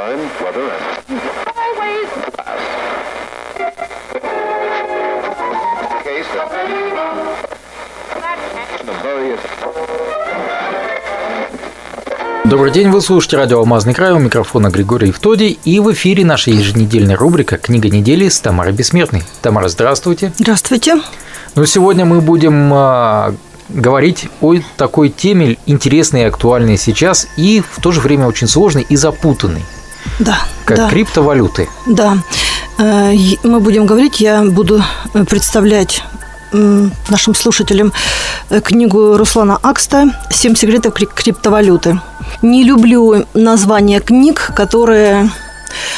time, weather, and Highways. case of the various Добрый день, вы слушаете радио «Алмазный край», у микрофона Григорий Евтодий, и в эфире наша еженедельная рубрика «Книга недели» с Тамарой Бессмертной. Тамара, здравствуйте. Здравствуйте. Ну, сегодня мы будем а, говорить о такой теме интересной и актуальной сейчас, и в то же время очень сложной и запутанной, Да, как да, криптовалюты. да. Э, Мы будем говорить, я буду э, представлять нашим слушателям э, книгу Руслана Акста «Семь секретов кри- криптовалюты». Не люблю названия книг, которые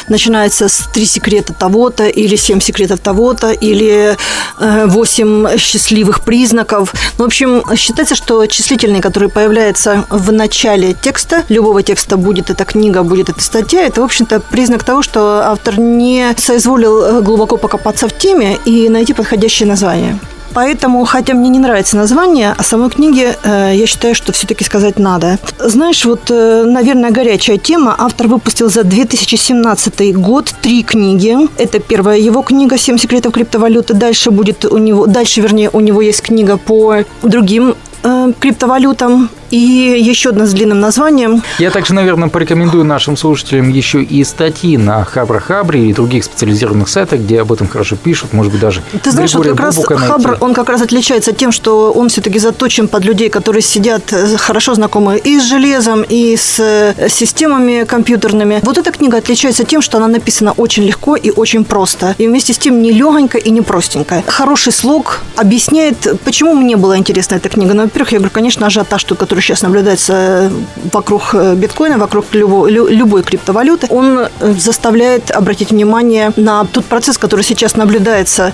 начинаются с «Три секрета того-то» или «Семь секретов того-то» или э, «Восемь счастливых признаков». Ну, в общем, считается, что числительные, которые появляются в начале текста, любого текста, будет эта книга, будет эта статья, это, в общем-то, признак того, что автор не соизволил э, глубоко покопаться в теме и найти подходящее название. Поэтому, хотя мне не нравится название, о самой книге э, я считаю, что все-таки сказать надо. Знаешь, вот, э, наверное, горячая тема. Автор выпустил за 2017 год три книги. Это первая его книга «Семь секретов криптовалюты». Дальше будет у него, дальше, вернее, у него есть книга по другим э, криптовалютам. И еще одна с длинным названием. Я также, наверное, порекомендую нашим слушателям еще и статьи на Хабра-Хабре и других специализированных сайтах, где об этом хорошо пишут, может быть, даже Ты знаешь, вот Григория как раз найти. Хабр, он как раз отличается тем, что он все-таки заточен под людей, которые сидят э, хорошо знакомы и с железом, и с э, системами компьютерными. Вот эта книга отличается тем, что она написана очень легко и очень просто. И вместе с тем не легонько и не простенько. Хороший слог объясняет, почему мне была интересна эта книга. Ну, во-первых, я говорю, конечно, ажиотаж, тот, который сейчас наблюдается вокруг э, биткоина, вокруг любой, лю- любой криптовалюты, он э, заставляет обратить внимание на тот процесс, который сейчас наблюдается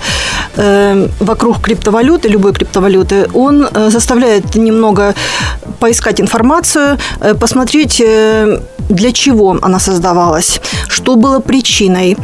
э, вокруг криптовалюты, любой криптовалюты. Он э, заставляет немного поискать информацию, э, посмотреть, э, для чего она создавалась, что было причиной.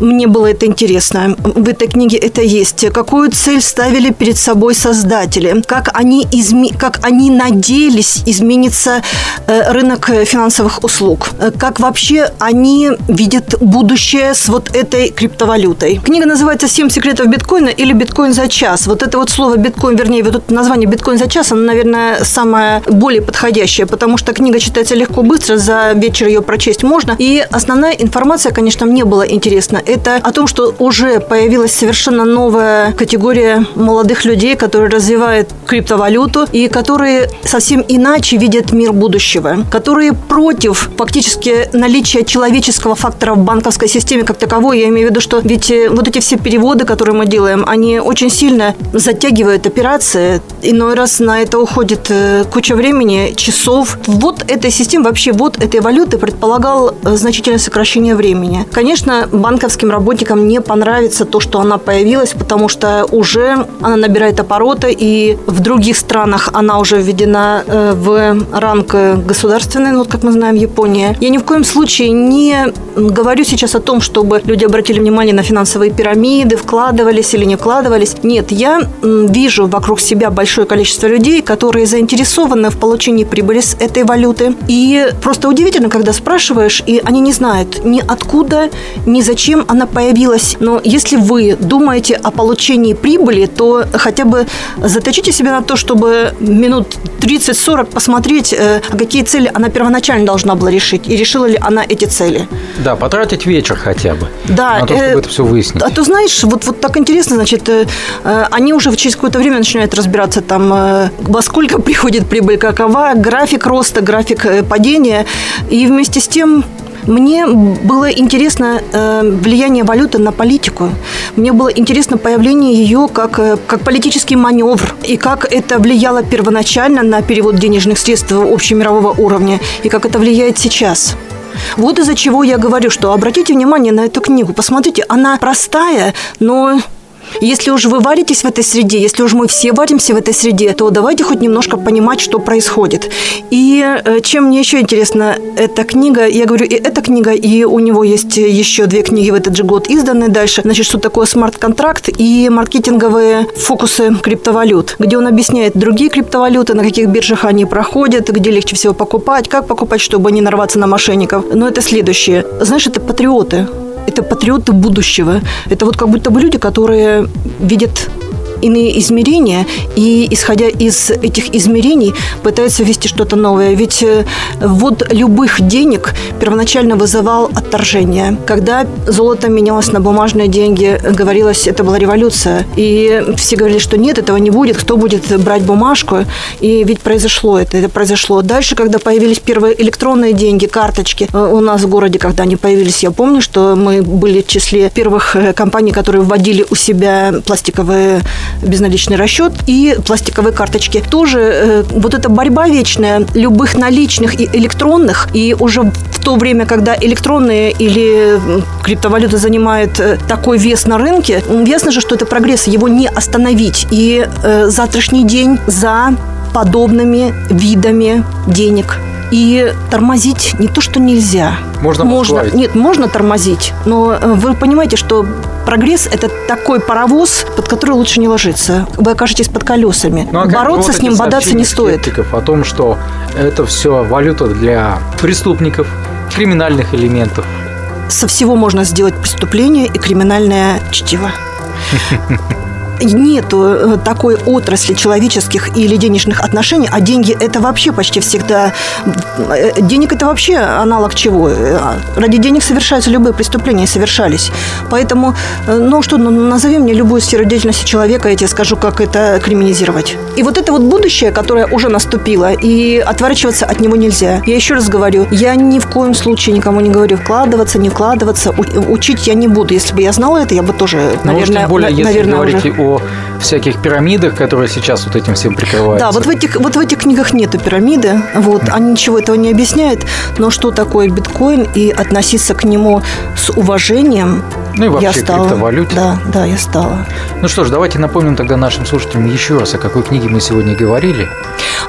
Мне было это интересно. В этой книге это есть. Какую цель ставили перед собой создатели, как они, изме... как они надеялись изменится э, рынок финансовых услуг, как вообще они видят будущее с вот этой криптовалютой. Книга называется «Семь секретов биткоина» или «Биткоин за час». Вот это вот слово «биткоин», вернее, вот это название «Биткоин за час», оно, наверное, самое более подходящее, потому что книга читается легко, быстро, за вечер ее прочесть можно. И основная информация, конечно, мне была интересна. Это о том, что уже появилась совершенно новая категория молодых людей, которые развивают криптовалюту и которые совсем иначе видят мир будущего, которые против фактически наличия человеческого фактора в банковской системе как таковой. Я имею в виду, что ведь э, вот эти все переводы, которые мы делаем, они очень сильно затягивают операции. Иной раз на это уходит э, куча времени, часов. Вот этой системы, вообще вот этой валюты предполагал э, значительное сокращение времени. Конечно, банковским работникам не понравится то, что она появилась, потому что уже она набирает обороты, и в других странах она уже введена э, в ранг государственный, ну, вот как мы знаем, Япония. Я ни в коем случае не говорю сейчас о том, чтобы люди обратили внимание на финансовые пирамиды, вкладывались или не вкладывались. Нет, я вижу вокруг себя большое количество людей, которые заинтересованы в получении прибыли с этой валюты. И просто удивительно, когда спрашиваешь, и они не знают ни откуда, ни зачем она появилась. Но если вы думаете о получении прибыли, то хотя бы заточите себя на то, чтобы минут 30-40 посмотреть, э, какие цели она первоначально должна была решить, и решила ли она эти цели. Да, потратить вечер хотя бы Да, на то, чтобы э, это все выяснить. А то знаешь, вот, вот так интересно, значит, э, э, они уже через какое-то время начинают разбираться там, э, во сколько приходит прибыль, какова, график роста, график э, падения. И вместе с тем мне было интересно э, влияние валюты на политику. Мне было интересно появление ее как, э, как политический маневр. И как это влияло первоначально на перевод денежных средств общемирового уровня. И как это влияет сейчас. Вот из-за чего я говорю, что обратите внимание на эту книгу. Посмотрите, она простая, но Если уж вы варитесь в этой среде, если уж мы все варимся в этой среде, то давайте хоть немножко понимать, что происходит. И э, чем мне еще интересна эта книга, я говорю, и эта книга, и у него есть еще две книги в этот же год изданные дальше. Значит, что такое смарт-контракт и маркетинговые фокусы криптовалют, где он объясняет другие криптовалюты, на каких биржах они проходят, где легче всего покупать, как покупать, чтобы не нарваться на мошенников. Но это следующее. Знаешь, это патриоты это патриоты будущего. Это вот как будто бы люди, которые видят иные измерения, и, исходя из этих измерений, пытаются ввести что-то новое. Ведь э, вот любых денег первоначально вызывал отторжение. Когда золото менялось на бумажные деньги, говорилось, это была революция. И все говорили, что нет, этого не будет, кто будет брать бумажку. И ведь произошло это, это произошло. Дальше, когда появились первые электронные деньги, карточки, э, у нас в городе, когда они появились, я помню, что мы были в числе первых э, компаний, которые вводили у себя пластиковые безналичный расчет и пластиковые карточки. Тоже э, вот эта борьба вечная любых наличных и электронных, и уже в то время, когда электронные или криптовалюта занимает э, такой вес на рынке, ясно же, что это прогресс, его не остановить. И э, завтрашний день за подобными видами денег и тормозить не то, что нельзя. Можно, можно Нет, можно тормозить. Но э, вы понимаете, что прогресс – это такой паровоз, под который лучше не ложиться. Вы окажетесь под колесами. Ну, а Бороться вот с ним, бодаться не стоит. о том, что это все валюта для преступников, криминальных элементов. Со всего можно сделать преступление и криминальное чтиво. нету э, такой отрасли человеческих или денежных отношений, а деньги это вообще почти всегда... Э, денег это вообще аналог чего? Э, ради денег совершаются любые преступления, совершались. Поэтому, ну что, ну, назови мне любую сферу деятельности человека, я тебе скажу, как это криминализировать. И вот это вот будущее, которое уже наступило, и отворачиваться от него нельзя. Я еще раз говорю, я ни в коем случае никому не говорю вкладываться, не вкладываться, учить я не буду. Если бы я знала это, я бы тоже, наверное, ну, тем более, если наверное, уже... о всяких пирамидах, которые сейчас вот этим всем прикрываются. Да, вот в этих, вот в этих книгах нету пирамиды, вот, они ничего этого не объясняют, но что такое биткоин и относиться к нему с уважением, ну и вообще я стала. криптовалюте. Да, да, я стала. Ну что ж, давайте напомним тогда нашим слушателям еще раз, о какой книге мы сегодня говорили.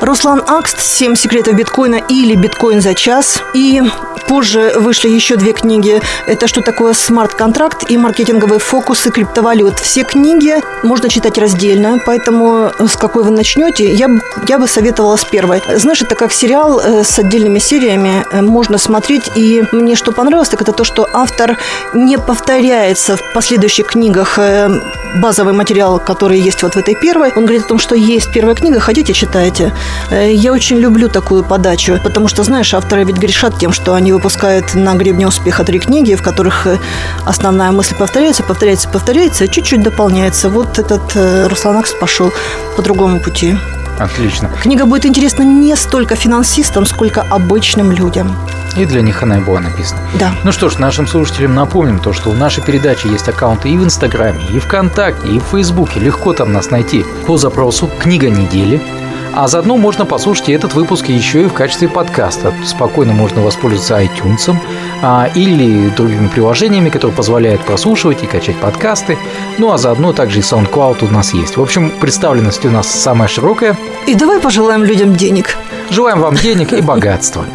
Руслан Акст «Семь секретов биткоина» или «Биткоин за час». И позже вышли еще две книги. Это «Что такое смарт-контракт» и «Маркетинговые фокусы криптовалют». Все книги можно читать раздельно, поэтому с какой вы начнете, я, я бы советовала с первой. Знаешь, это как сериал э, с отдельными сериями, э, можно смотреть. И мне что понравилось, так это то, что автор не повторяется в последующих книгах э, базовый материал, который есть вот в этой первой. Он говорит о том, что есть первая книга, хотите, читайте. Э, я очень люблю такую подачу, потому что, знаешь, авторы ведь грешат тем, что они выпускают на гребне успеха три книги, в которых э, основная мысль повторяется, повторяется, повторяется, чуть-чуть дополняется. Вот этот э, Руслан Акс пошел по другому пути. Отлично. Книга будет интересна не столько финансистам, сколько обычным людям. И для них она и была написана. Да. Ну что ж, нашим слушателям напомним то, что в нашей передаче есть аккаунты и в Инстаграме, и ВКонтакте, и в Фейсбуке. Легко там нас найти по запросу «Книга недели». А заодно можно послушать этот выпуск еще и в качестве подкаста. Спокойно можно воспользоваться iTunes а, или другими приложениями, которые позволяют прослушивать и качать подкасты. Ну а заодно также и SoundCloud у нас есть. В общем, представленность у нас самая широкая. И давай пожелаем людям денег. Желаем вам денег и богатства.